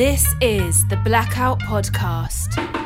This is the Blackout Podcast.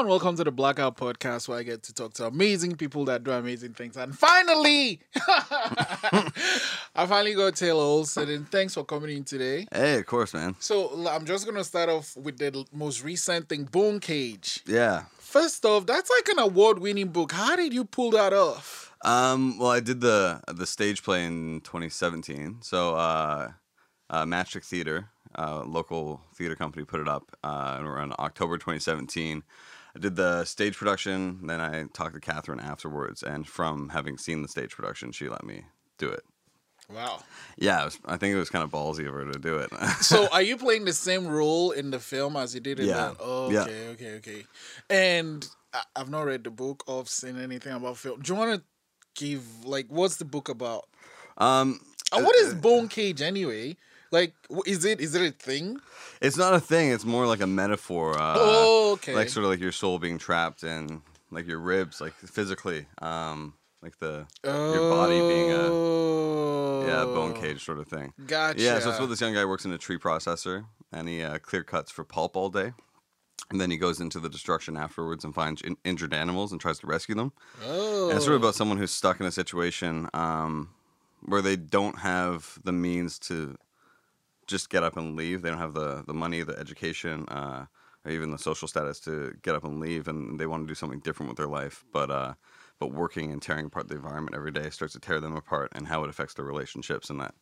And welcome to the Blackout Podcast, where I get to talk to amazing people that do amazing things. And finally, I finally got Taylor Olson, and thanks for coming in today. Hey, of course, man. So I'm just gonna start off with the most recent thing, Bone Cage. Yeah. First off, that's like an award-winning book. How did you pull that off? Um, well, I did the the stage play in 2017. So, uh, uh, Matchstick Theater, uh, local theater company, put it up uh, around October 2017. I did the stage production. Then I talked to Catherine afterwards, and from having seen the stage production, she let me do it. Wow. Yeah, it was, I think it was kind of ballsy of her to do it. So are you playing the same role in the film as you did in Yeah. the? Oh, Yeah. okay, okay, okay. And I've not read the book or seen anything about film. Do you want to give like what's the book about? um, And what is uh, bone cage anyway? Like, is it is it a thing? It's not a thing. It's more like a metaphor. Uh, Oh, okay. Like sort of like your soul being trapped in like your ribs, like physically, um, like the your body being a yeah bone Oh, cage sort of thing. Gotcha. Yeah, so it's with this young guy works in a tree processor, and he uh, clear cuts for pulp all day, and then he goes into the destruction afterwards and finds in- injured animals and tries to rescue them. Oh, And it's sort of about someone who's stuck in a situation um, where they don't have the means to just get up and leave. They don't have the, the money, the education, uh, or even the social status to get up and leave, and they want to do something different with their life. But uh, but working and tearing apart the environment every day starts to tear them apart, and how it affects their relationships and that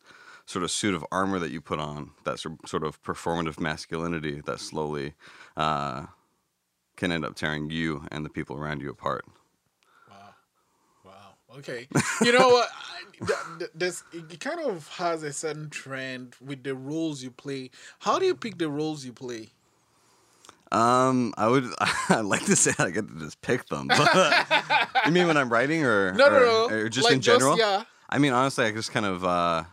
sort of suit of armor that you put on, that sor- sort of performative masculinity that slowly uh, can end up tearing you and the people around you apart. Okay. You know what? I- th- th- There's it kind of has a certain trend with the roles you play. How do you pick the roles you play? Um, I would. I like to say I get to just pick them. But you mean when I'm writing, or No, no, or, no. or just Like, in general? yeah. I mean, honestly, I just kind of. uh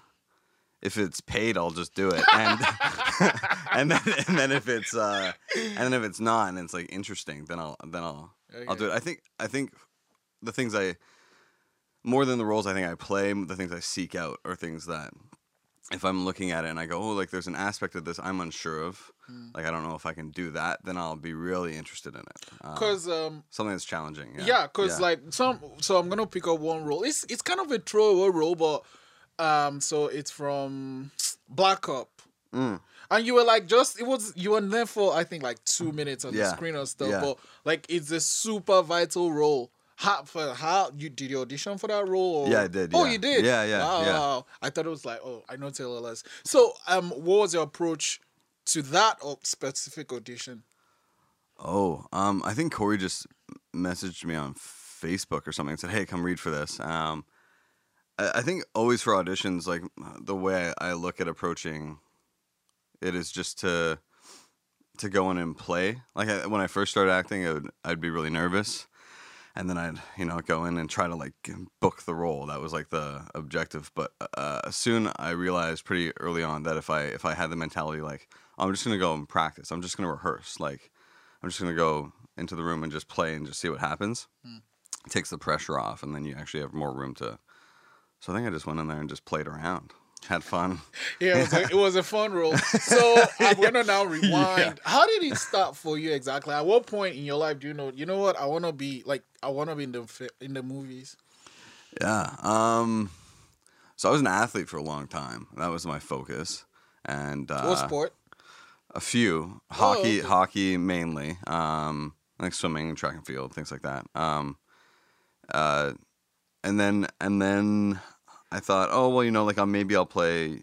if it's paid, I'll just do it, and and then and then if it's uh and then if it's not and it's like interesting, then I'll then I'll I'll do it. I think I think the things I more than the roles I think I play, the things I seek out are things that if I'm looking at it and I go, oh, like there's an aspect of this I'm unsure of, Hmm. like I don't know if I can do that, then I'll be really interested in it. Uh, Because um, something that's challenging. Yeah, yeah, because like some. So I'm gonna pick up one role. It's it's kind of a throwaway role, but um, so it's from Black Cop. Mm. And you were like, just it was you were there for I think like two minutes on the screen or stuff, Yeah. but like it's a super vital role. How for how you did you audition for that role? Or? Yeah, I did, Oh, yeah. you did. Yeah, yeah, Wow, yeah. wow. I thought it was like, oh, I know Taylor Less. So, um, what was your approach to that specific audition? Oh, um, I think Cory just messaged me on Facebook or something and said, "Hey, come read for this." Um, I, I think always for auditions, like the way I, look at approaching it is just to to go in and play. Like I, when I first started acting, I would, I'd be really nervous, and then I'd you know go in and try to like book the role. That was like the objective. But uh, soon I realized pretty early on that if I if I had the mentality like I'm just gonna go and practice, I'm just gonna rehearse, like I'm just gonna go into the room and just play and just see what happens. It takes the pressure off, and then you actually have more room to. So I think I just went in there and just played around, had fun. Yeah, it was, a, it was a fun role. So I'm gonna now rewind. How did it start for you exactly? At what point in your life do you know? You know what? I want to be like. I want to be in the in the movies. Yeah. Um. So I was an athlete for a long time. That was my focus, and uh, What sport? a few hockey, okay. hockey mainly. Um, like swimming, track and field, things like that. Um, uh, and then and then I thought, oh well, you know, like I'll, maybe I'll play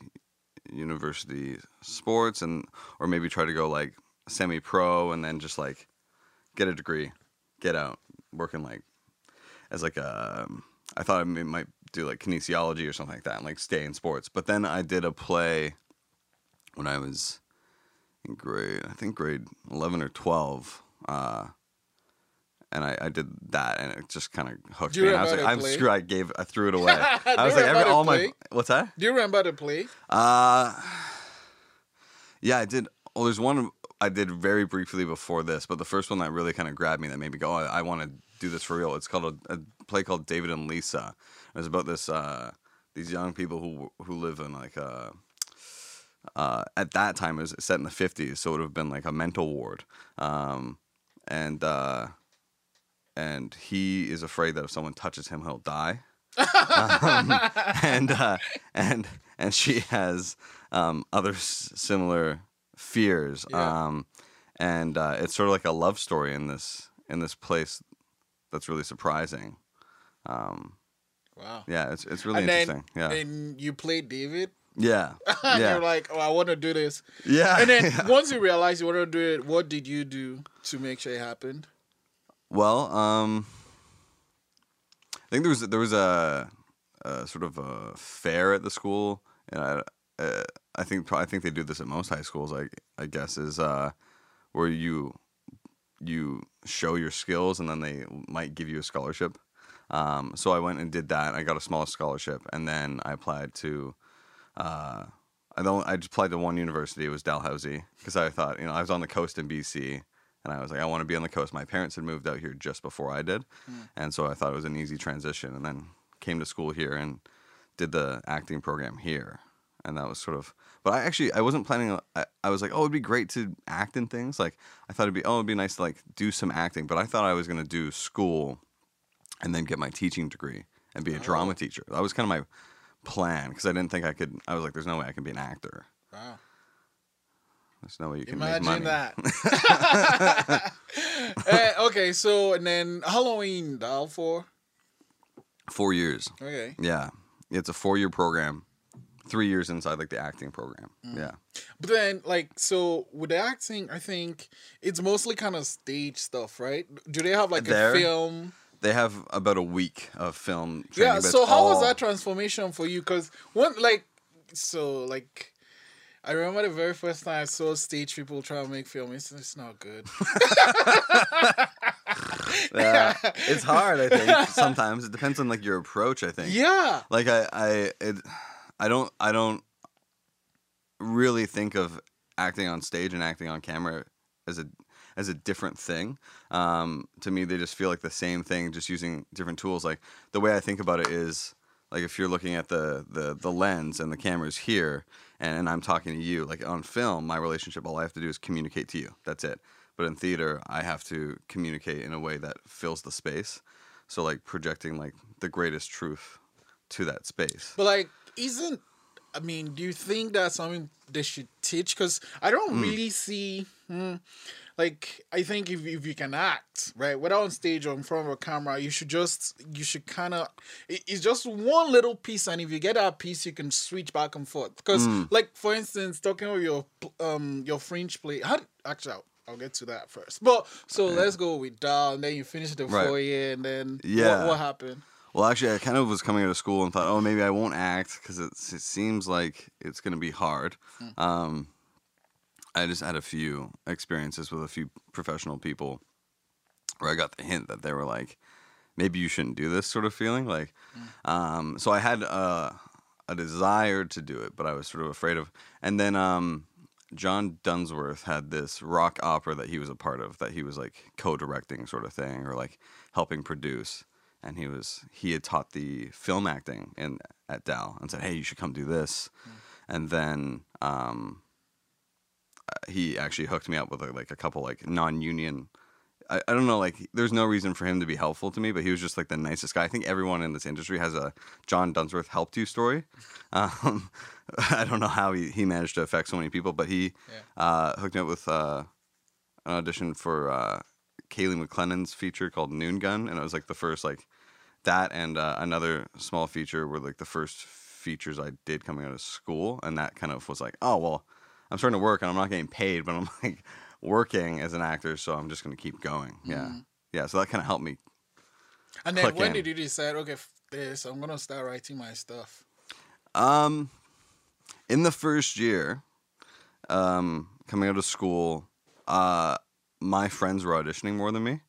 university sports and or maybe try to go like semi pro and then just like get a degree, get out, working like as like a. I thought I might do like kinesiology or something like that and like stay in sports. But then I did a play when I was in grade, I think grade 11 or 12. Uh, and I, I did that, and it just kind of hooked me. And I was like, I'm play? screwed. I gave, I threw it away. I was like, every, all my, what's that? Do you remember the play? Uh, yeah, I did well, there's one I did very briefly before this, but the first one that really kind of grabbed me that made me go, oh, I, I want to do this for real. It's called a, a play called David and Lisa. It's about this uh, these young people who who live in like a uh, at that time it was set in the 50s so it would have been like a mental ward um, and uh, and he is afraid that if someone touches him he'll die um, and uh, and and she has um, other s- similar fears Yeah. um, and uh, it's sort of like a love story in this in this place that's really surprising um, Wow. yeah it's, it's really and then, interesting yeah and you played David. yeah and yeah you're like, oh, I want to do this. yeah And then yeah. once you realize you want to do it, what did you do to make sure it happened? Well, um, I think there was there was a, a sort of a fair at the school, and I uh, I think I think they do this at most high schools. I I guess is uh, where you you show your skills, and then they might give you a scholarship. Um, so I went and did that. I got a small scholarship, and then I applied to. Uh, I don't. I applied to one university. It was Dalhousie because I thought, you know, I was on the coast in BC, and I was like, I want to be on the coast. My parents had moved out here just before I did, hmm. and so I thought it was an easy transition. And then came to school here and did the acting program here, and that was sort of. But I actually I wasn't planning. I, I was like, oh, it'd be great to act in things. Like I thought it'd be oh, it'd be nice to like do some acting. But I thought I was gonna do school, and then get my teaching degree and be a drama oh. teacher. That was kind of my plan because I didn't think I could. I was like, there's no way I can be an actor. Wow. There's no way you can Imagine that. Eh, okay, so and then Halloween, long were you in Dal for? Four years. Okay. Yeah, it's a four year program, three years inside like the acting program. Mm. Yeah, But then, like, so with the acting, I think it's mostly kind of stage stuff, right? Do they have like There? a film? they have about a week of film. Training, Yeah. So how was that transformation for you? Because one, like, so like, I remember the very first time I saw stage people try to make film. It's, it's not good. Yeah, it's hard. I think sometimes it depends on like your approach. I think. yeah. Like I, I, it, I don't, I don't really think of acting on stage and acting on camera as a as a different thing. Um, to me, they just feel like the same thing, just using different tools. Like the way I think about it is like if you're looking at the the the lens and the camera's here, and, and I'm talking to you. Like on film, my relationship, all I have to do is communicate to you. That's it. But in theater, I have to communicate in a way that fills the space. So like projecting like the greatest truth to that space. But like, isn't I mean, do you think that's something they should teach? Because I don't Hmm. really see. Hmm, like, I think if if you can act right, whether on stage or in front of a camera, you should just you should kind of. It's just one little piece, and if you get that piece, you can switch back and forth. Because, Hmm. like for instance, talking about your um your fringe play, how actually. I'll, I'll get to that first. But so let's go with Dal, and then you finish the Right. foyer, and then Yeah. what, what happened? Well, actually, I kind of was coming out of school and thought, oh, maybe I won't act because it seems like it's going to be hard. Um, I just had a few experiences with a few professional people where I got the hint that they were like, maybe you shouldn't do this sort of feeling. Like, um, so I had uh, a desire to do it, but I was sort of afraid of. And then um, John Dunsworth had this rock opera that he was a part of, that he was like co-directing sort of thing, or like helping produce. And he was he had taught the film acting in at Dal and said, "Hey, you should come do this." And then um, he actually hooked me up with like a couple like non-union. I, I don't know, like there's no reason for him to be helpful to me, but he was just like the nicest guy. I think everyone in this industry has a John Dunsworth helped you story. Um, I don't know how he, he managed to affect so many people, but he uh, hooked me up with uh, an audition for uh, Kaylee McLennan's feature called Noon Gun, and it was like the first like that and uh, another small feature were like the first features I did coming out of school, and that kind of was like, oh well, I'm starting to work and I'm not getting paid, but I'm like working as an actor, so I'm just gonna keep going. Yeah, yeah. So that kind of helped me. And then when in. did you decide, okay, f- this, I'm gonna start writing my stuff? Um, in the first year, um, coming out of school, uh, my friends were auditioning more than me.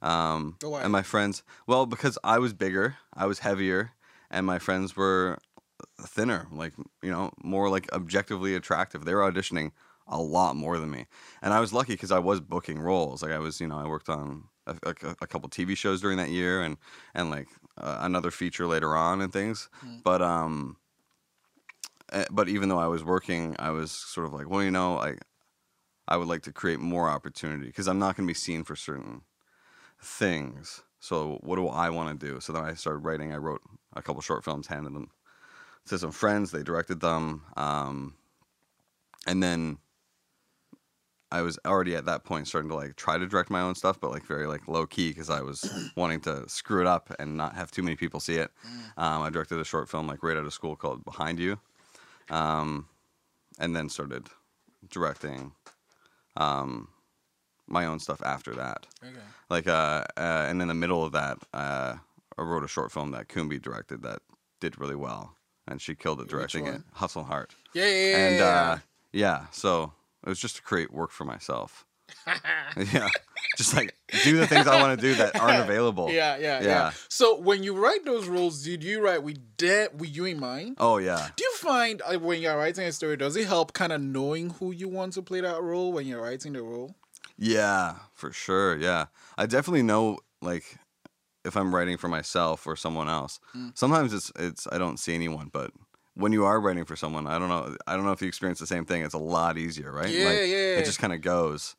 Um, Oh, why? and my friends, well, because I was bigger, I was heavier, and my friends were thinner, like you know, more like objectively attractive. They were auditioning a lot more than me, and I was lucky because I was booking roles. Like I was, you know, I worked on a, a, a couple TV shows during that year, and and like uh, another feature later on and things. But um, eh, but even though I was working, I was sort of like, well, you know, I, I would like to create more opportunity because I'm not going to be seen for certain things. So what do I want to do? So then I started writing. I wrote a couple short films, handed them to some friends. They directed them, um, and then I was already at that point starting to like try to direct my own stuff, but like very like low key because I was wanting to screw it up and not have too many people see it. Um, I directed a short film like right out of school called Behind You, um, and then started directing um, my own stuff after that. Okay. Like, uh, uh, and in the middle of that, uh, I wrote a short film that Koumbie directed that did really well, and she killed it directing it. Hustle Heart. Yeah, yeah, yeah. and uh, yeah, so it was just to create work for myself. yeah, just like do the things I want to do that aren't available. yeah, yeah, yeah, yeah. So when you write those roles, did you write with that with you in mind? Oh yeah. Do you find uh, when you're writing a story, does it help kind of knowing who you want to play that role when you're writing the role? Yeah, for sure. Yeah. I definitely know like if I'm writing for myself or someone else. Mm. Sometimes it's it's I don't see anyone, but when you are writing for someone, I don't know I don't know if you experience the same thing. It's a lot easier, right? Yeah, like, yeah. It just kind of goes.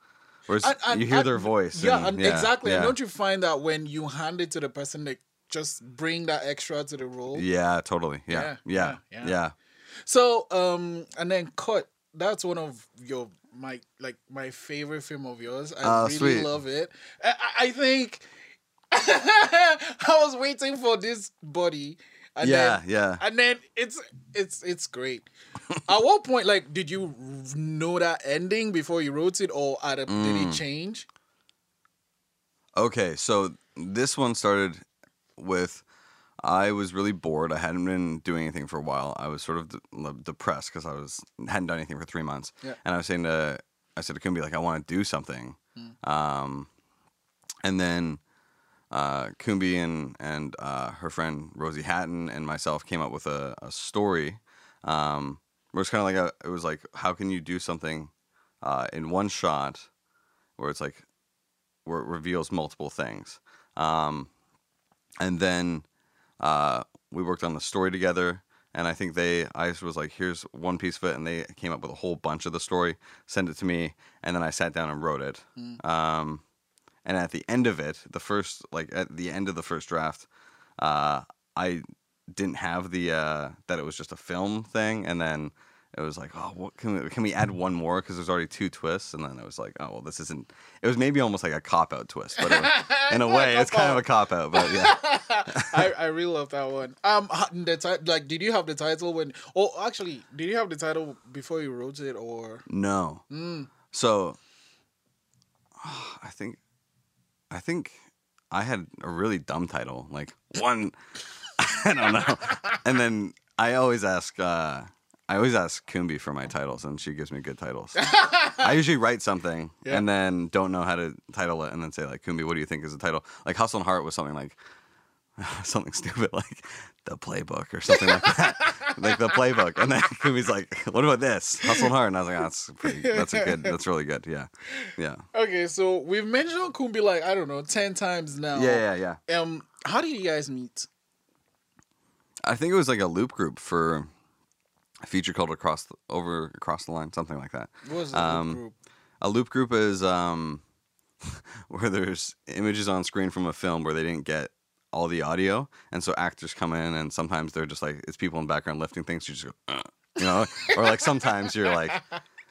Whereas And- and- you hear and- their voice. Yeah, and- yeah exactly. Yeah. And don't you find that when you hand it to the person, they just bring that extra to the role? yeah, totally. Yeah. Yeah, Yeah. yeah, Yeah. yeah. So, um, and then cut. That's one of your my like my favorite film of yours. I Oh, really sweet. love it. I- I think I was waiting for this body. And Yeah, then, yeah. And then it's it's it's great. at what point, like, did you know that ending before you wrote it, or at a, did Mm. it change? Okay, so this one started with I was really bored. I hadn't been doing anything for a while. I was sort of de- depressed because I was hadn't done anything for three months. Yeah. And I was saying to I said to Koumbie like I want to do something. Um, and then uh, Koumbie and and uh, her friend Rosie Hatton and myself came up with a, a story. Um, where it's kind of like a, it was like how can you do something uh, in one shot where it's like where it reveals multiple things. Um, and then uh, we worked on the story together. And I think they, I was like, here's one piece of it. And they came up with a whole bunch of the story, sent it to me. And then I sat down and wrote it. Um, and at the end of it, the first, like at the end of the first draft, uh, I didn't have the, uh, that it was just a film thing. And then it was like, oh, what can we, can we add one more? Because there's already two twists. And then it was like, oh, well, this isn't, it was maybe almost like a cop out twist. But was, in a way, it's kind of a cop out. But yeah. I, I really love that one. Um, the ti- like, did you have the title when? Oh, actually, did you have the title before you wrote it, or? No. So I think I think I had a really dumb title, like one I don't know. And then I always ask uh I always ask Koumbie for my titles and she gives me good titles. I usually write something Yeah. and then don't know how to title it and then say like Koumbie, what do you think is the title? Like Hustle and Heart was something like something stupid like the playbook or something like that. like the playbook. And then Koumbie's like, what about this? Hustle Heart. And I was like, oh, that's pretty that's a good that's really good. Yeah. Yeah. Okay, so we've mentioned Koumbie like I don't know ten times now. Yeah, yeah, yeah. Um, how did you guys meet? I think it was like a loop group for a feature called Across the, Over Across the Line, something like that. What was the Um, group? A loop group is um, where there's images on screen from a film where they didn't get all the audio, and so actors come in, and sometimes they're just like it's people in the background lifting things. You just go, uh, you know, or like sometimes you're like,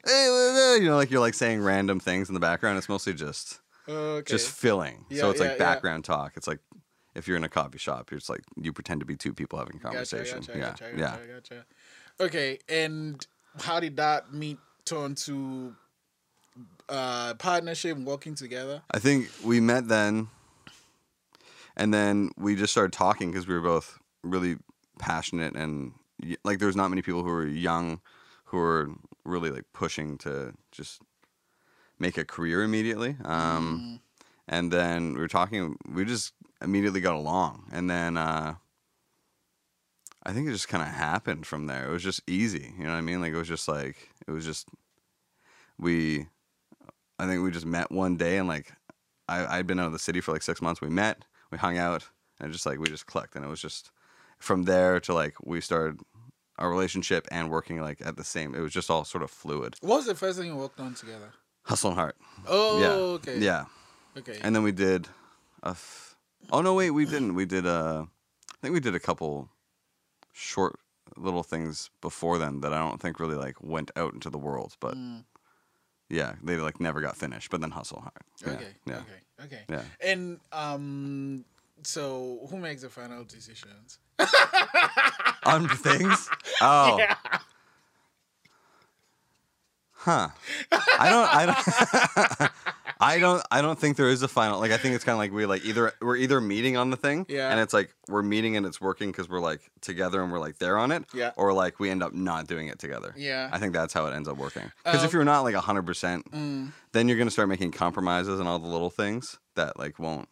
hey, you know, like you're like saying random things in the background. It's mostly just Okay. just filling. Yeah, so it's yeah, like yeah. background talk. It's like if you're in a coffee shop, you're just like you pretend to be two people having a conversation. gotcha, yeah, gotcha, yeah. gotcha, gotcha. Okay, and how did that meet turn to uh partnership working together? I think we met then, and then we just started talking because we were both really passionate and like there was not many people who were young who were really like pushing to just make a career immediately. Um, And then we were talking. We just immediately got along, and then uh, I think it just kind of happened from there. It was just easy. You know what I mean? Like it was just like it was just we, I think we just met one day and like, I I'd been out of the city for like six months. We met, we hung out, and just like we just clicked, and it was just from there to like we started our relationship and working like at the same. It was just all sort of fluid. What was the first thing you worked on together? Hustle and heart. Oh, yeah. okay. Yeah. Okay. And then we did a. F- oh no, wait, we didn't. We did a i think we did a couple short little things before then that I don't think really like went out into the world, but Mm, yeah, they like never got finished. But then hustle hard. Yeah, okay. Yeah. Okay. Okay. Yeah. And um, so who makes the final decisions? On things. Oh. Huh. I don't. I don't. I don't. I don't think there is a final. Like I think it's kind of like we like either we're either meeting on the thing, Yeah. and it's like we're meeting and it's working because we're like together and we're like there on it, Yeah. or like we end up not doing it together. Yeah. I think that's how it ends up working. Because Um, if you're not like hundred percent, Mm, then you're gonna start making compromises and all the little things that like won't.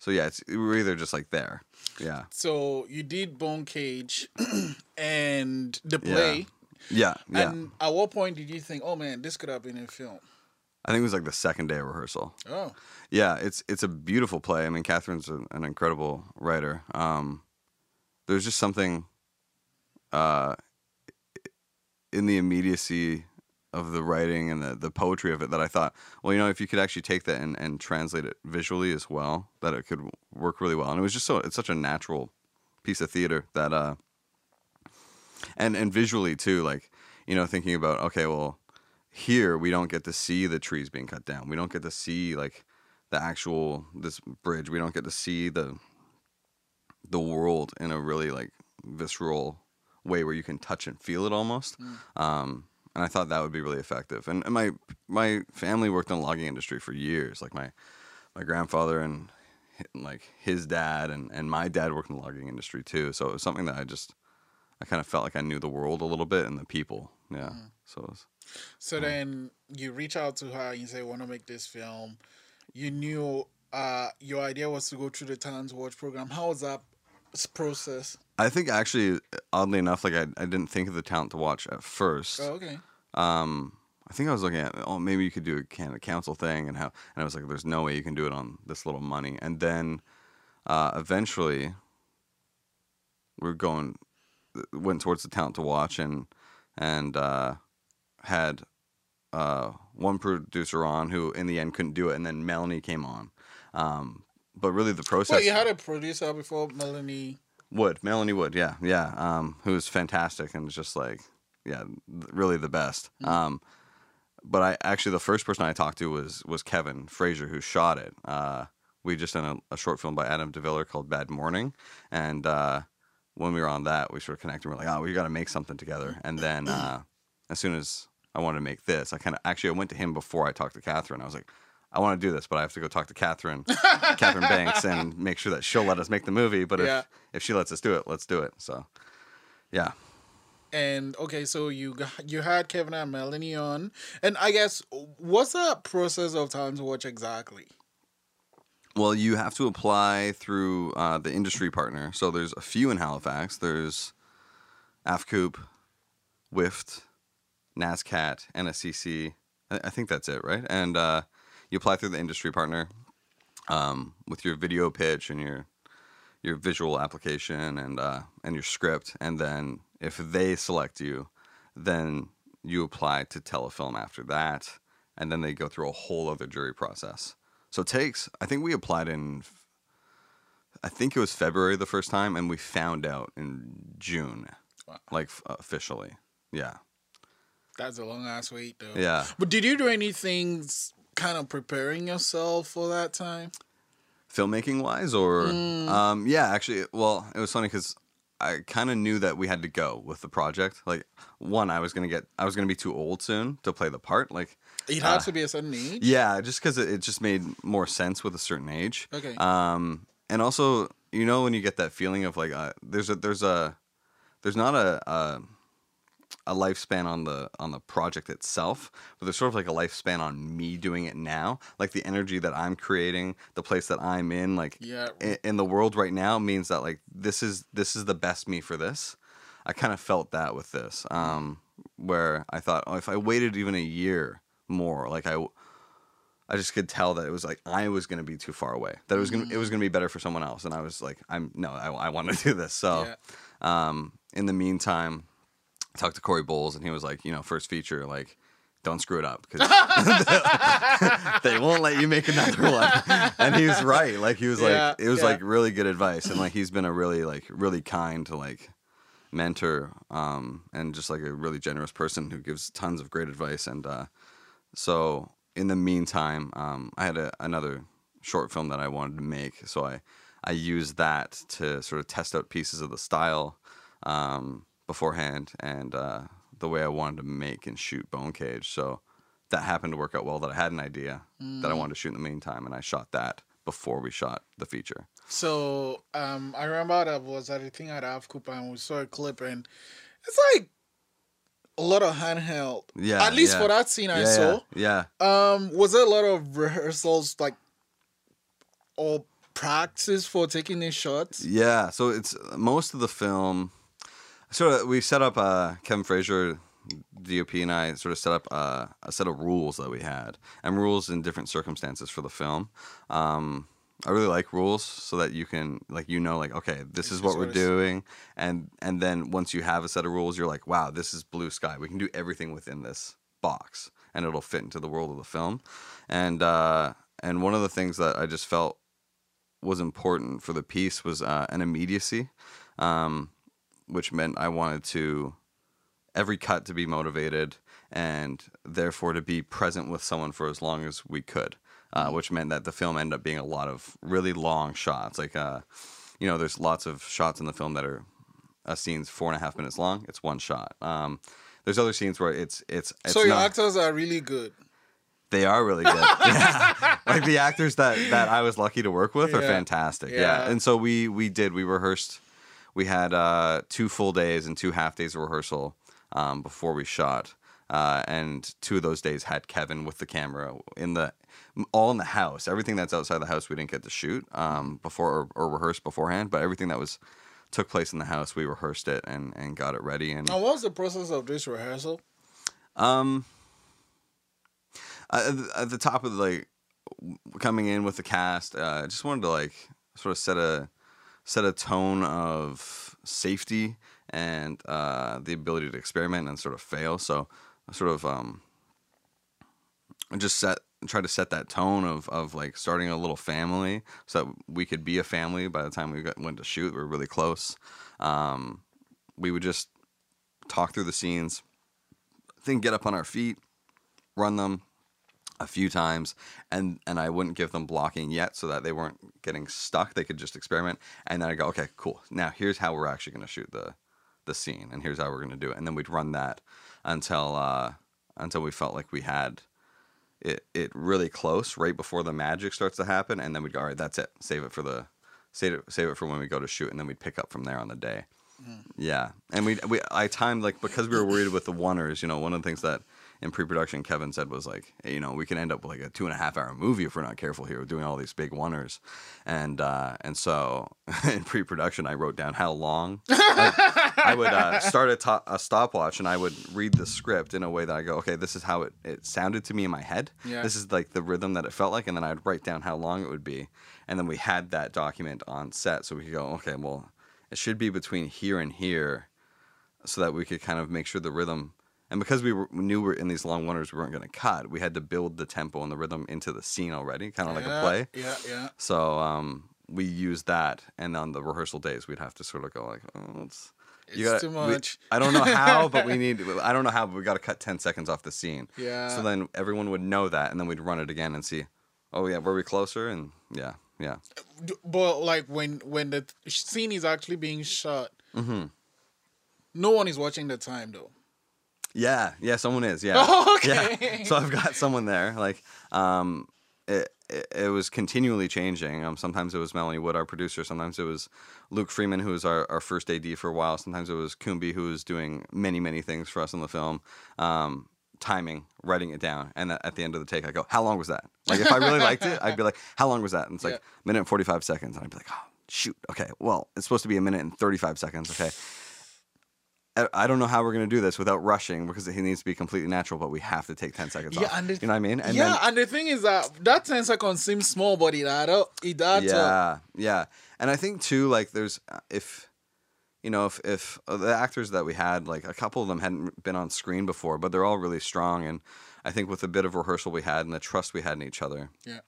So yeah, it's we're either just like there. Yeah. so you did Bone Cage and the play. Yeah. Yeah. And at what point did you think, oh man, this could have been a film? I think it was like the second day of rehearsal. Oh. Yeah, it's it's a beautiful play. I mean, Catherine's an, an incredible writer. Um, there's just something uh, in the immediacy of the writing and the, the poetry of it that I thought, well, you know, if you could actually take that and, and translate it visually as well, that it could work really well. And it was just so it's such a natural piece of theater that uh, and and visually too, like you know, thinking about okay, well, here we don't get to see the trees being cut down. We don't get to see like the actual this bridge. We don't get to see the the world in a really like visceral way where you can touch and feel it almost. Um, and I thought that would be really effective. And, and my my family worked in the logging industry for years. Like my my grandfather and like his dad and, and my dad worked in the logging industry too. So it was something that I just I kind of felt like I knew the world a little bit and the people. Yeah. So it was, So then you reach out to her and you say, want to make this film. You knew uh, your idea was to go through the Talent Watch program. How was that process? I think actually, oddly enough, like I, I didn't think of the talent to watch at first. Oh, okay. Um, I think I was looking at oh maybe you could do a Canada Council thing and how and I was like there's no way you can do it on this little money and then uh, eventually we are going went towards the talent to watch and and uh, had uh, one producer on who in the end couldn't do it and then Melanie came on um, but really the process Well, you had a producer before, Melanie. Wood, Melanie Wood, yeah, yeah, um, who was fantastic and just like, yeah, really the best. Um, but I actually the first person I talked to was was Kevin Fraser who shot it. Uh, we just done a, a short film by Adam DeViller called Bad Morning, and uh, when we were on that, we sort of connected. We're like, oh, we got to make something together. And then uh, as soon as I wanted to make this, I kind of actually I went to him before I talked to Catherine. I was like. I want to do this, but I have to go talk to Catherine, Catherine Banks, and make sure that she'll let us make the movie. But Yeah. if if she lets us do it, let's do it. So, yeah. And okay, so you got, you had Kevin and Melanie on, and I guess what's that process of Talent Watch exactly? Well, you have to apply through uh, the industry partner. So there's a few in Halifax. There's AFCOOP, WIFT, NSCAD, NSCC. I, think that's it, right? And uh, you apply through the industry partner um, with your video pitch and your your visual application and uh, and your script, and then if they select you, then you apply to Telefilm after that, and then they go through a whole other jury process. So it takes. I think we applied in. I think it was February the first time, and we found out in June, Wow. like officially. Yeah, That's a long ass wait, though. yeah. But did you do anything kind of preparing yourself for that time? filmmaking wise or Mm. um yeah actually well it was funny because i kind of knew that we had to go with the project like one i was gonna get i was gonna be too old soon to play the part like It had Uh, to be a certain age. yeah just because it, it just made more sense with a certain age Okay. um and also you know when you get that feeling of like uh, there's a there's a there's not a, a a lifespan on the on the project itself, but there's sort of like a lifespan on me doing it now. Like the energy that I'm creating, the place that I'm in, like Yeah. i- in the world right now means that like this is this is the best me for this. I kind of felt that with this, um, where I thought, oh, if I waited even a year more. Like I, I just could tell that it was like I was gonna be too far away. That it was gonna it was gonna be better for someone else, and I was like, I'm no, I, I want to do this. So, um, in the meantime, I talked to Cory Bowles, and he was like, you know, first feature, like. Don't screw it up because they won't let you make another one. And he was right. Like he was Yeah, like it was yeah. like really good advice, and like he's been a really like really kind to like mentor um, and just like a really generous person who gives tons of great advice. And uh, so, in the meantime, um, I had a, another short film that I wanted to make. So I I used that to sort of test out pieces of the style um, beforehand and uh, the way I wanted to make and shoot Bone Cage. So that happened to work out well. That I had an idea that I wanted to shoot in the meantime, and I shot that before we shot the feature. So um, I remember that was at a thing at Half and we saw a clip and it's like a lot of handheld. Yeah, At least yeah. for that scene I yeah, saw. yeah, yeah. Um, was there a lot of rehearsals like or practice for taking these shots? Yeah, so it's most of the film. Sort of, we set up. Uh, Kevin Fraser, DOP, and I sort of set up uh, a set of rules that we had, and rules in different circumstances for the film. Um, I really like rules so that you can like you know like okay this is what we're what doing. And and then once you have a set of rules you're like wow this is blue sky. We can do everything within this box and it'll fit into the world of the film. And uh, and one of the things that I just felt was important for the piece was uh, an immediacy, um, which meant I wanted to every cut to be motivated and therefore to be present with someone for as long as we could, uh, which meant that the film ended up being a lot of really long shots. Like, uh, you know, there's lots of shots in the film that are a scene's four and a half minutes long. It's one shot. Um, there's other scenes where it's it's, it's so your not- actors are really good. they are really good. yeah. Like the actors that that I was lucky to work with are fantastic. Yeah. Yeah. And so we we did we rehearsed we had uh two full days and two half days of rehearsal um before we shot. Uh, and two of those days had Kevin with the camera in the all in the house. Everything that's outside the house we didn't get to shoot um, before or, or rehearse beforehand, but everything that was took place in the house we rehearsed it and, and got it ready. And And what was the process of this rehearsal? um, at the- top of like coming in with the cast, uh, I just wanted to like sort of set a set a tone of safety and uh, the ability to experiment and sort of fail. So, sort of um, just set try to set that tone of of like starting a little family so that we could be a family by the time we got, went to shoot. We were really close. Um, we would just talk through the scenes, then get up on our feet, run them a few times, and and I wouldn't give them blocking yet, so that they weren't getting stuck. They could just experiment, and then I go, okay, cool. Now here's how we're actually going to shoot the the scene, and here's how we're going to do it, and then we'd run that until uh, until we felt like we had it it really close, right before the magic starts to happen, and then we'd go, all right, that's it. Save it for the save it save it for when we go to shoot, and then we'd pick up from there on the day. Yeah, and we we I timed like because we were worried with the oneers. You know, one of the things that in pre-production Kevin said was like, hey, you know, we can end up with like a two and a half hour movie if we're not careful here, doing all these big oneers, and uh, and so in pre-production I wrote down how long. I would uh, start a, to- a stopwatch and I would read the script in a way that I go, okay, this is how it, it sounded to me in my head. Yeah. This is like the rhythm that it felt like, and then I'd write down how long it would be, and then we had that document on set, so we could go, okay, well, it should be between here and here, so that we could kind of make sure the rhythm. And because we, were, we knew we were in these long oneers, we weren't going to cut. We had to build the tempo and the rhythm into the scene already, kind of like a play. Yeah, yeah. So um, we used that, and on the rehearsal days, we'd have to sort of go like, oh, it's. It's too we- much. I don't know how, but we need. I don't know how, but we got to cut ten seconds off the scene. Yeah. So then everyone would know that, and then we'd run it again and see. Oh yeah, were we closer? And yeah, yeah. But like when when the scene is actually being shot, Mm-hmm. no one is watching the time though. Yeah, yeah, someone is. Yeah. Oh, okay. Yeah. So I've got someone there. Like, um, was continually changing. Um, sometimes it was Melanie Wood, our producer. Sometimes it was Luke Freeman, who was our, our first AD for a while. Sometimes it was Koumbie, who was doing many, many things for us in the film. Um, timing, writing it down, and at the end of the take, I go, "How long was that?" Like, if I really liked it, I'd be like, "How long was that?" And it's like Yeah. minute and forty five seconds, and I'd be like, "Oh, shoot, okay, well, it's supposed to be a minute and thirty five seconds, okay." I- don't know how we're gonna do this without rushing because he needs to be completely natural, but we have to take ten seconds Yeah, off. and the- you know what I mean? And yeah, then- and the thing is that that 10 seconds seems small, but it add up. It adds up. yeah, yeah, and I think too, like, there's uh, if you know if if uh, the actors that we had, like a couple of them hadn't been on screen before, but they're all really strong, and I think with a bit of rehearsal we had and the trust we had in each other, Yeah.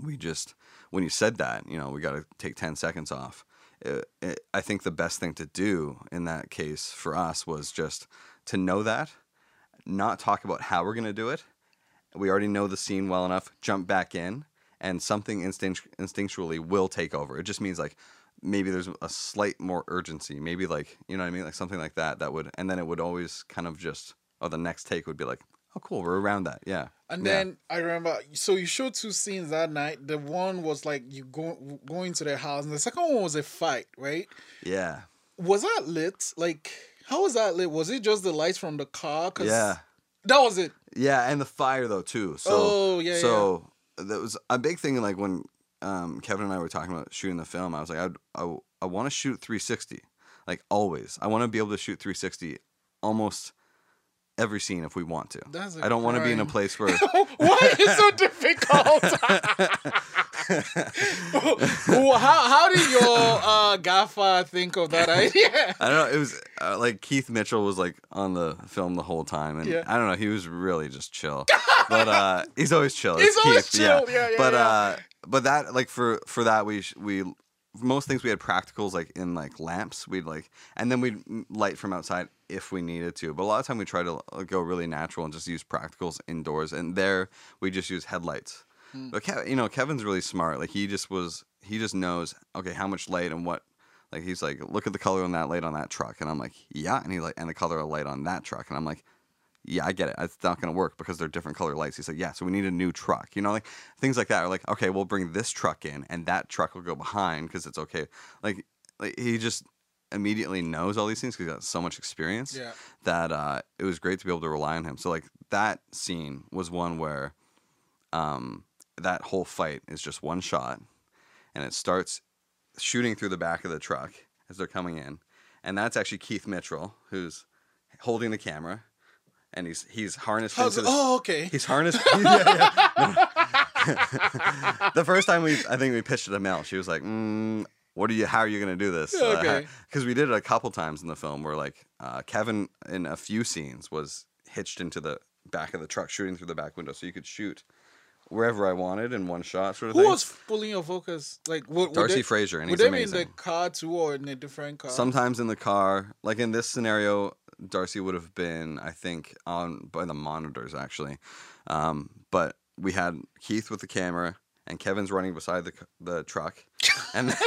we just when you said that, you know, we got to take 10 seconds off. It, it, I think the best thing to do in that case for us was just to know that, not talk about how we're going to do it. We already know the scene well enough, jump back in, and something instinct, instinctually will take over. It just means like maybe there's a slight more urgency, maybe like, you know what I mean? Like something like that, that would, and then it would always kind of just, oh, the next take would be like, oh, cool, we're around that. Yeah. And Yeah. then I remember, so you showed two scenes that night. The one was like you go going to their house, and the second one was a fight, right? yeah. Was that lit? Like, how was that lit? Was it just the lights from the car? 'Cause Yeah. that was it. Yeah, and the fire though too. So Oh, yeah, So that was a big thing. Like when um, Kevin and I were talking about shooting the film, I was like, I'd, I I want to shoot 360, like always. I want to be able to shoot 360 almost every scene if we want to. A I don't want to be in a place where Why is so difficult? Well, how how did your uh, gaffer think of that idea? I don't know. It was uh, like Keith Mitchell was like on the film the whole time, and Yeah. I don't know. He was really just chill, but uh, he's always chill. He's It's always Keith, chill. Yeah, yeah, but yeah. uh, but that like for for that we sh- we most things we had practicals like in like lamps. We'd like and then we'd light from outside if we needed to. But a lot of time we try to uh, go really natural and just use practicals indoors. And there we just use headlights. Hmm. But Kev, you know Kevin's really smart. Like he just was he just knows okay how much light and what like he's like, look at the color on that light on that truck, and I'm like, yeah, and he's like, and the color of light on that truck, and I'm like, yeah, I get it. It's not gonna work because they're different color lights. He's like, yeah, so we need a new truck, you know, like things like that. Or like, okay, we'll bring this truck in, and that truck will go behind because it's okay. Like, like he just immediately knows all these things because he's got so much experience Yeah. that uh, it was great to be able to rely on him. So like that scene was one where um, that whole fight is just one shot, and it starts shooting through the back of the truck as they're coming in, and that's actually Keith Mitchell who's holding the camera, and he's he's harnessed How's into the, Oh, okay. He's harnessed. yeah, yeah. the first time we, I think we pitched it to Mel. She was like, mm, "What are you? How are you going to do this?" Okay. Because we did it a couple times in the film where, like, uh, Kevin in a few scenes was hitched into the back of the truck, shooting through the back window, so you could shoot wherever I wanted in one shot, sort of Who thing. was pulling your focus? Like, would Darcy they, Fraser, and Would he's they be in the car too, or in a different car? Sometimes in the car, like in this scenario, Darcy would have been, I think, on by the monitors actually. Um, but we had Keith with the camera, and Kevin's running beside the the truck, and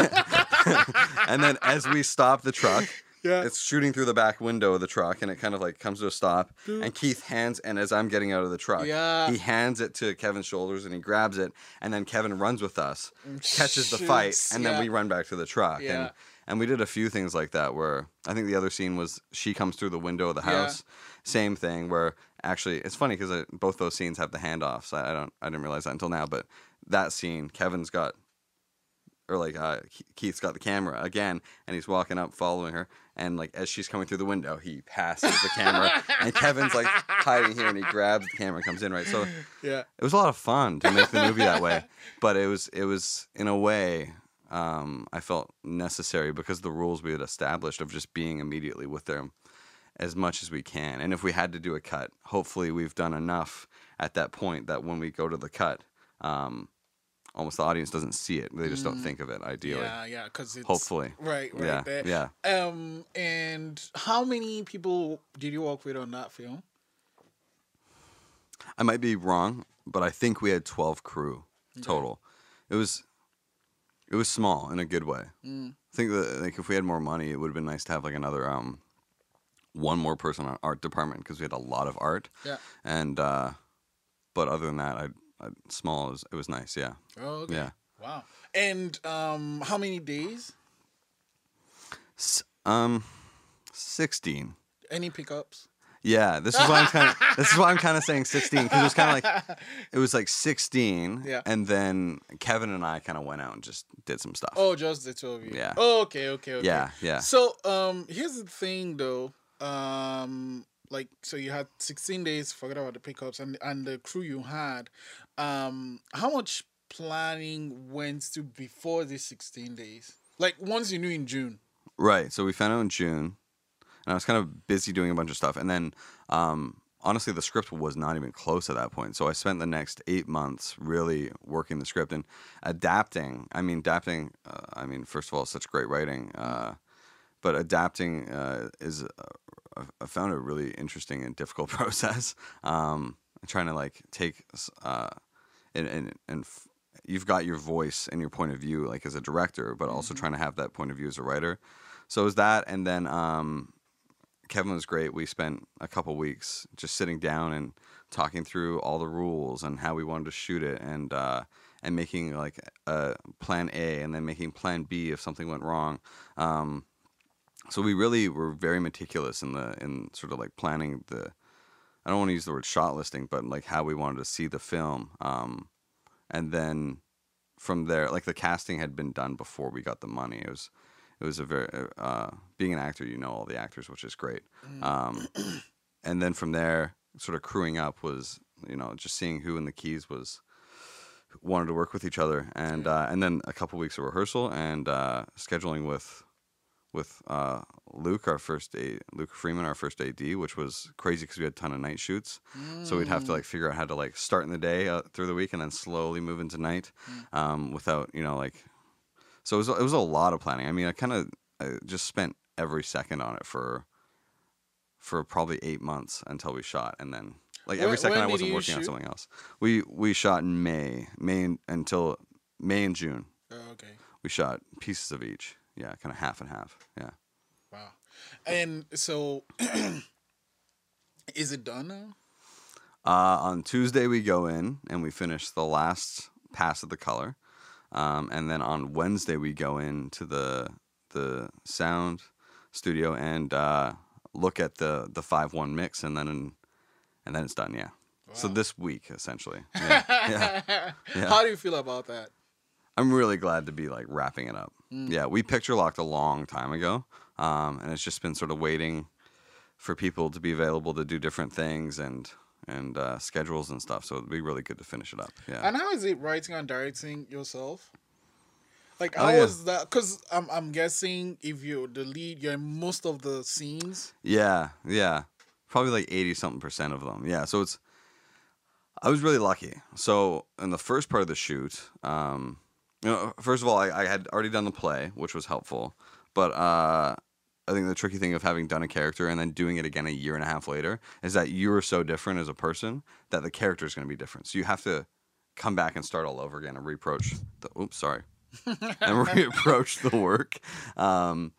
and then as we stop the truck. Yeah. It's shooting through the back window of the truck and it kind of like comes to a stop. And Keith hands, and as I'm getting out of the truck, Yeah. he hands it to Kevin's shoulders and he grabs it. And then Kevin runs with us, catches the fight, and then we run back to the truck. Yeah. And and we did a few things like that where I think the other scene was she comes through the window of the Yeah. house. Same thing where actually it's funny because both those scenes have the handoffs. I, I don't I didn't realize that until now, but that scene Kevin's got or like uh, Keith's got the camera again, and he's walking up, following her, and like as she's coming through the window, he passes the camera, and Kevin's like hiding here, and he grabs the camera, and comes in right. So yeah. it was a lot of fun to make the movie that way, but it was it was in a way um, I felt necessary because the rules we had established of just being immediately with them as much as we can, and if we had to do a cut, hopefully we've done enough at that point that when we go to the cut. Um, Almost the audience doesn't see it; they just don't think of it. Ideally, Yeah, yeah, because it's hopefully, right, right yeah, there. yeah. Um, and how many people did you work with on that film? I might be wrong, but I think we had twelve crew total. It was it was small in a good way. Mm. I think that like if we had more money, it would have been nice to have like another um one more person on art department because we had a lot of art. Yeah. And uh but other than that, I, I small was it was nice. Yeah. Oh, okay. Yeah. Wow. And um, how many days? S- um, sixteen. Any pickups? Yeah, this is why I'm kind of this is why I'm kind of saying 16 because it was kind of like it was like 16, Yeah. and then Kevin and I kind of went out and just did some stuff. Oh, just the two of you. Yeah. Oh, okay, okay, okay. Yeah, yeah. So, um, here's the thing, though. um like so you had 16 days forget about the pickups and and the crew you had um how much planning went to before these 16 days like once you knew in june Right. So we found out in June, and I was kind of busy doing a bunch of stuff. And then, um, honestly, the script was not even close at that point. So I spent the next eight months really working the script and adapting. I mean, adapting. Uh, I mean, first of all, such great writing, uh, but adapting uh, is. Uh, I found a really interesting and difficult process. Um, trying to like take uh, and and and. F- You've got your voice and your point of view, like as a director, but also trying to have that point of view as a writer. So it was that, and then um, Kevin was great. We spent a couple weeks just sitting down and talking through all the rules and how we wanted to shoot it, and uh, and making like a plan A, and then making plan B if something went wrong. Um, so we really were very meticulous in the in sort of like planning the. I don't want to use the word shot listing, but like how we wanted to see the film. Um, and then from there, like the casting had been done before we got the money. It was it was a very uh, being an actor, you know all the actors, which is great. Um, and then from there, sort of crewing up was you know just seeing who in the keys was wanted to work with each other, and uh, and then a couple weeks of rehearsal and uh, scheduling with with uh, Luke, our first A, Luke Freeman, our first AD, which was crazy because we had a ton of night shoots. So we'd have to like figure out how to like start in the day uh, through the week and then slowly move into night, um, without you know like. So it was it was a lot of planning. I mean, I kind of I just spent every second on it for. For probably eight months until we shot, and then like every When- second when I wasn't working on something else. We we shot in May, May until May and June. oh, okay We shot pieces of each. Yeah, kind of half and half. Yeah. wow and so is it done now Uh, on Tuesday we go in and we finish the last pass of the color, um, and then on Wednesday we go into the the sound studio and uh, look at the the five one mix, and then and then it's done. Yeah. So this week essentially. Yeah. yeah. Yeah. how do you feel about that I'm really glad to be like wrapping it up. Yeah, we picture locked a long time ago, um, and it's just been sort of waiting for people to be available to do different things and and uh, schedules and stuff. So it'd be really good to finish it up. Yeah. And how is it writing and directing yourself? Like Oh, how yeah. was that? Because I'm I'm guessing if you're the lead, you're in most of the scenes. Yeah, yeah. Probably like 80 something percent of them. Yeah. So it's, I was really lucky. So in the first part of the shoot, um, you know, first of all, I, I had already done the play, which was helpful. But uh, I think the tricky thing of having done a character and then doing it again a year and a half later is that you are so different as a person that the character is going to be different. So you have to come back and start all over again and reapproach the, oops, sorry, and reapproach the work. Um,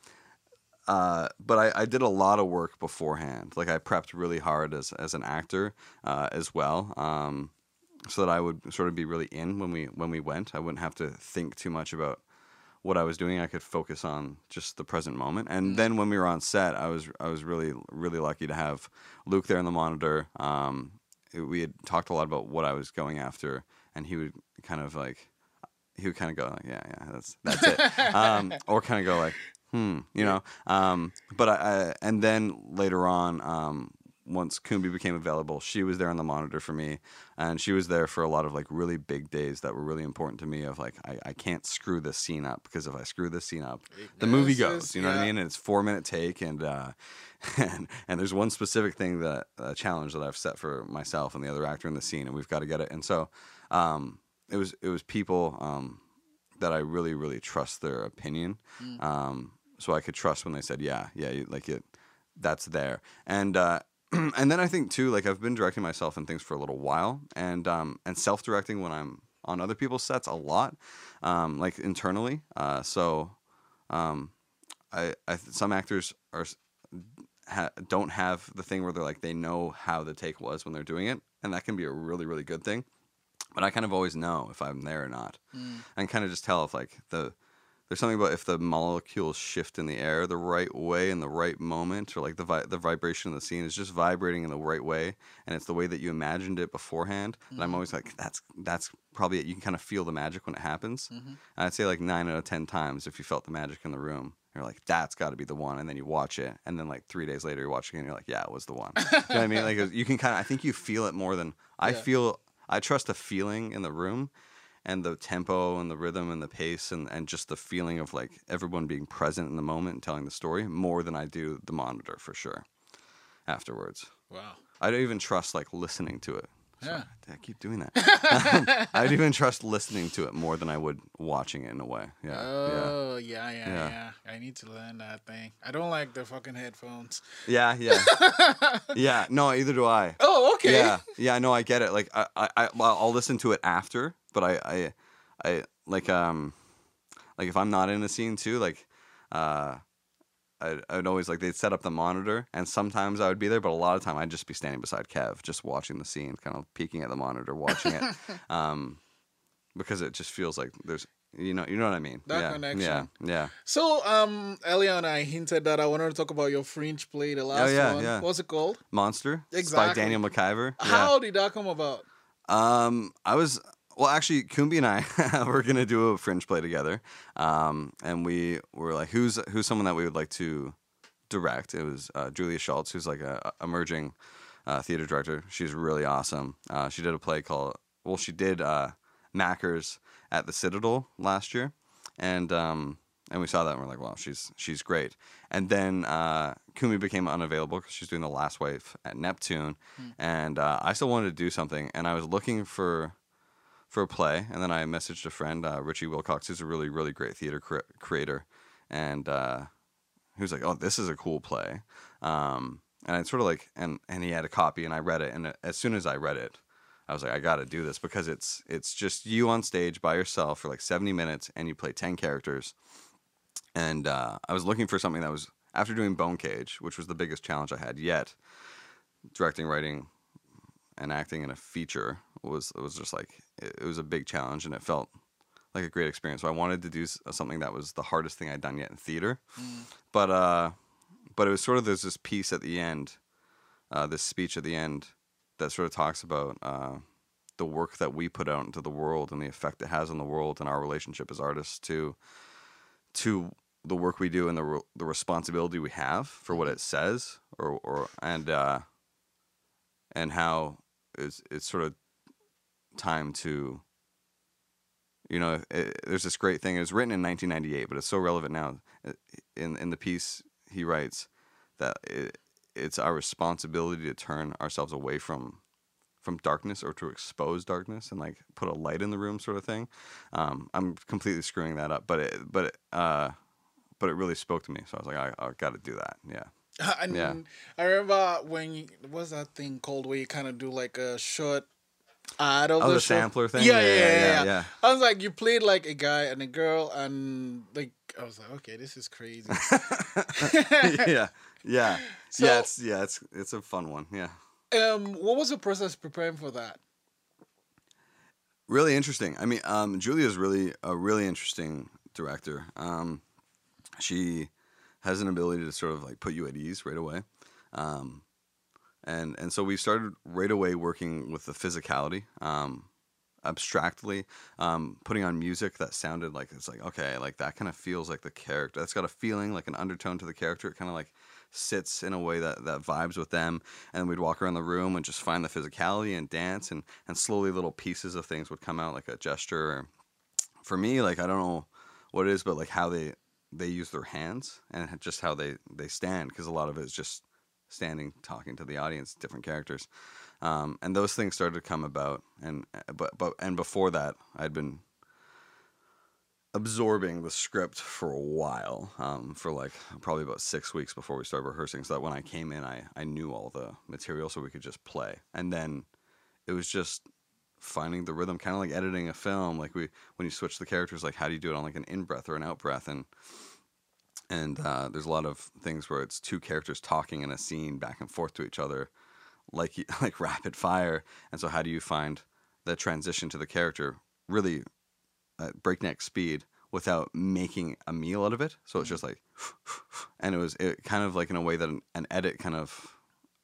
uh, but I, I did a lot of work beforehand. Like I prepped really hard as as an actor uh, as well, um, so that I would sort of be really in when we when we went. I wouldn't have to think too much about what I was doing. I could focus on just the present moment. And then when we were on set, I was I was really really lucky to have Luke there in the monitor. Um, we had talked a lot about what I was going after, and he would kind of like he would kind of go like, yeah, yeah, that's that's it, um, or kind of go like, hmm, you know. Um, but I, I and then later on, um, once Koumbie became available, she was there on the monitor for me, and she was there for a lot of like really big days that were really important to me. Of like, I, I can't screw this scene up because if I screw this scene up, the movie goes. You know what I mean? And it's four minute take, and uh, and and there's one specific thing that a challenge that I've set for myself and the other actor in the scene, and we've got to get it. And so, um, it was it was people um, that I really really trust their opinion. Um, so I could trust when they said, yeah, yeah, you, like it, that's there. And uh, and then I think too, like I've been directing myself in things for a little while, and um, and self directing when I'm on other people's sets a lot, um, like internally. Uh, so um, I, I some actors are s- ha, don't have the thing where they're like they know how the take was when they're doing it, and that can be a really really good thing. But I kind of always know if I'm there or not, and kind of just tell if like the there's something about if the molecules shift in the air the right way in the right moment, or like the vi- the vibration of the scene is just vibrating in the right way, and it's the way that you imagined it beforehand. And I'm always like, mm-hmm. that's that's probably it. You can kind of feel the magic when it happens. Mm-hmm. And I'd say like nine out of ten times, if you felt the magic in the room, You're like, that's got to be the one, and then you watch it, and then like three days later, you're watching it, and you're like, yeah, it was the one. you know what I mean? Like you can kind of, I think you feel it more than I Yeah. feel. I trust the feeling in the room, and the tempo and the rhythm and the pace and, and just the feeling of like everyone being present in the moment and telling the story more than I do the monitor for sure. Afterwards, Wow. I don't even trust like listening to it. Yeah. I keep doing that. I'd even trust listening to it more than I would watching it in a way. Yeah. Oh yeah, yeah, Yeah. yeah, I need to learn that thing. I don't like the fucking headphones. Yeah. Yeah. Yeah. yeah. No, either do I. Oh, okay. Yeah. Yeah. No, I get it. Like I, I, I I'll listen to it after, but I, I, I like um, like if I'm not in a scene too, like, uh. I, I'd always like they'd set up the monitor, and sometimes I would be there, but a lot of time I'd just be standing beside Kev, just watching the scene, kind of peeking at the monitor, watching it, um, because it just feels like there's, you know, you know what I mean? That yeah, connection. Yeah, yeah. So, um, earlier on, I hinted that I wanted to talk about your fringe play, the last Oh, yeah, one. yeah. What's it called? Monster. Exactly. by Daniel MacIvor. Yeah. How did that come about? Um, I was well, actually, Koumbie and I were gonna do a fringe play together, um, and we were like, who's who's someone that we would like to direct? It was uh, Julia Schultz, who's like a, a emerging uh, theater director. She's really awesome. Uh, she did a play called well, she did uh, Mackers at the Citadel last year, and um, and we saw that and we're like, wow, she's she's great. And then uh, Koumbie became unavailable because she's doing the Last Wife at Neptune, and uh, I still wanted to do something, and I was looking for for a play, and then I messaged a friend, uh, Richie Wilcox, who's a really really great theater cre- creator, and uh, he was like, "Oh, this is a cool play," um, and I sort of like, and and he had a copy, and I read it, and as soon as I read it, I was like, I got to do this because it's it's just you on stage by yourself for like seventy minutes, and you play ten characters, and uh, I was looking for something that was after doing Bone Cage, which was the biggest challenge I had yet, directing, writing, and acting in a feature was was just like it, was a big challenge, and it felt like a great experience. So I wanted to do something that was the hardest thing I'd done yet in theater, but uh, but it was sort of there's this piece at the end, uh, this speech at the end that sort of talks about uh, the work that we put out into the world and the effect it has on the world and our relationship as artists to to the work we do and the re- the responsibility we have for what it says or or and uh, and how it's it's sort of time to you know it, there's this great thing it was written in 1998 but it's so relevant now Uh, in in the piece he writes that it, it's our responsibility to turn ourselves away from from darkness or to expose darkness and like put a light in the room sort of thing. Um, i'm completely screwing that up but it but it, uh but it really spoke to me so i was like i, I got to do that. Yeah And Yeah. I remember when you, what's that thing called where you kind of do like a short ad of Oh, the, the sampler thing? Yeah Yeah, yeah yeah, yeah, yeah, yeah. I was like, you played like a guy and a girl, and like I was like, okay, this is crazy. yeah yeah So- yeah it's yeah it's it's a fun one yeah um, what was the process preparing for that? really interesting. I mean, um, Julia's really a really interesting director. Um, she has an ability to sort of like put you at ease right away, um, and and so we started right away working with the physicality. Um, abstractly um, putting on music that sounded like it's like okay like that kind of feels like the character that's got a feeling like an undertone to the character. It kind of like sits in a way that, that vibes with them. And we'd walk around the room and just find the physicality and dance and, and slowly little pieces of things would come out like a gesture. Or for me like i don't know what it is but like how they they use their hands and just how they they stand because a lot of it is just standing talking to the audience different characters. Um, and those things started to come about and but but and before that i'd been absorbing the script for a while um, for like probably about six weeks before we started rehearsing so that when i came in I, I knew all the material so we could just play. And then it was just finding the rhythm kind of like editing a film like we when you switch the characters like how do you do it on like an in breath or an out breath and and uh, there's a lot of things where it's two characters talking in a scene back and forth to each other like like rapid fire. And so how do you find the transition to the character really at breakneck speed without making a meal out of it? So it's just like and it was it kind of like in a way that an, an edit kind of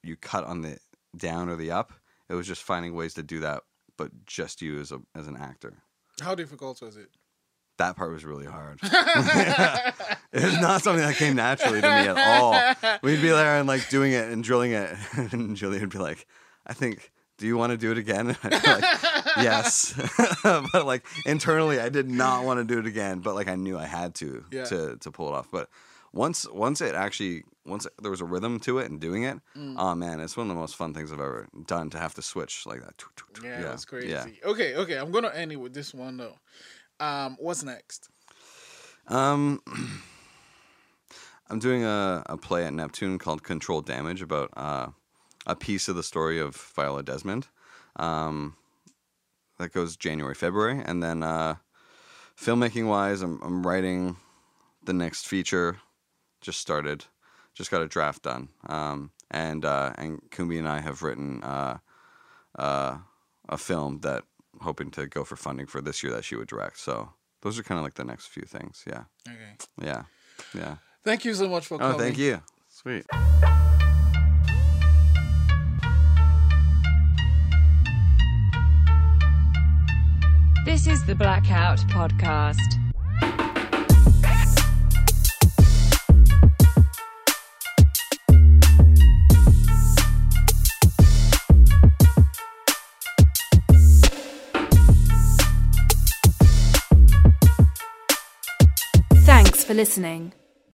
you cut on the down or the up. It was just finding ways to do that but just you as a as an actor How difficult was it? that part was really hard. it was not something that came naturally to me at all. We'd be there and like doing it and drilling it, and Julie would be like, "I think." Do you want to do it again? And I'd be like, yes, but like internally, I did not want to do it again. But like I knew I had to Yeah. to to pull it off. But once once it actually once there was a rhythm to it and doing it, oh man, it's one of the most fun things I've ever done to have to switch like that. Yeah, that's crazy. Yeah. Okay, okay. I'm gonna end it with this one though. Um, what's next? Um, I'm doing a, a play at Neptune called Controlled Damage about uh, a piece of the story of Viola Desmond. Um, that goes January, February. And then uh, filmmaking wise, I'm, I'm writing the next feature. Just started, just got a draft done. Um, and uh, and Koumbie and I have written uh, uh, a film that hoping to go for funding for this year that she would direct. So those are kind of like the next few things. Yeah. Okay. Yeah. Yeah. Thank you so much for Oh, coming. thank you. Sweet. This is the Blackout Podcast. For listening.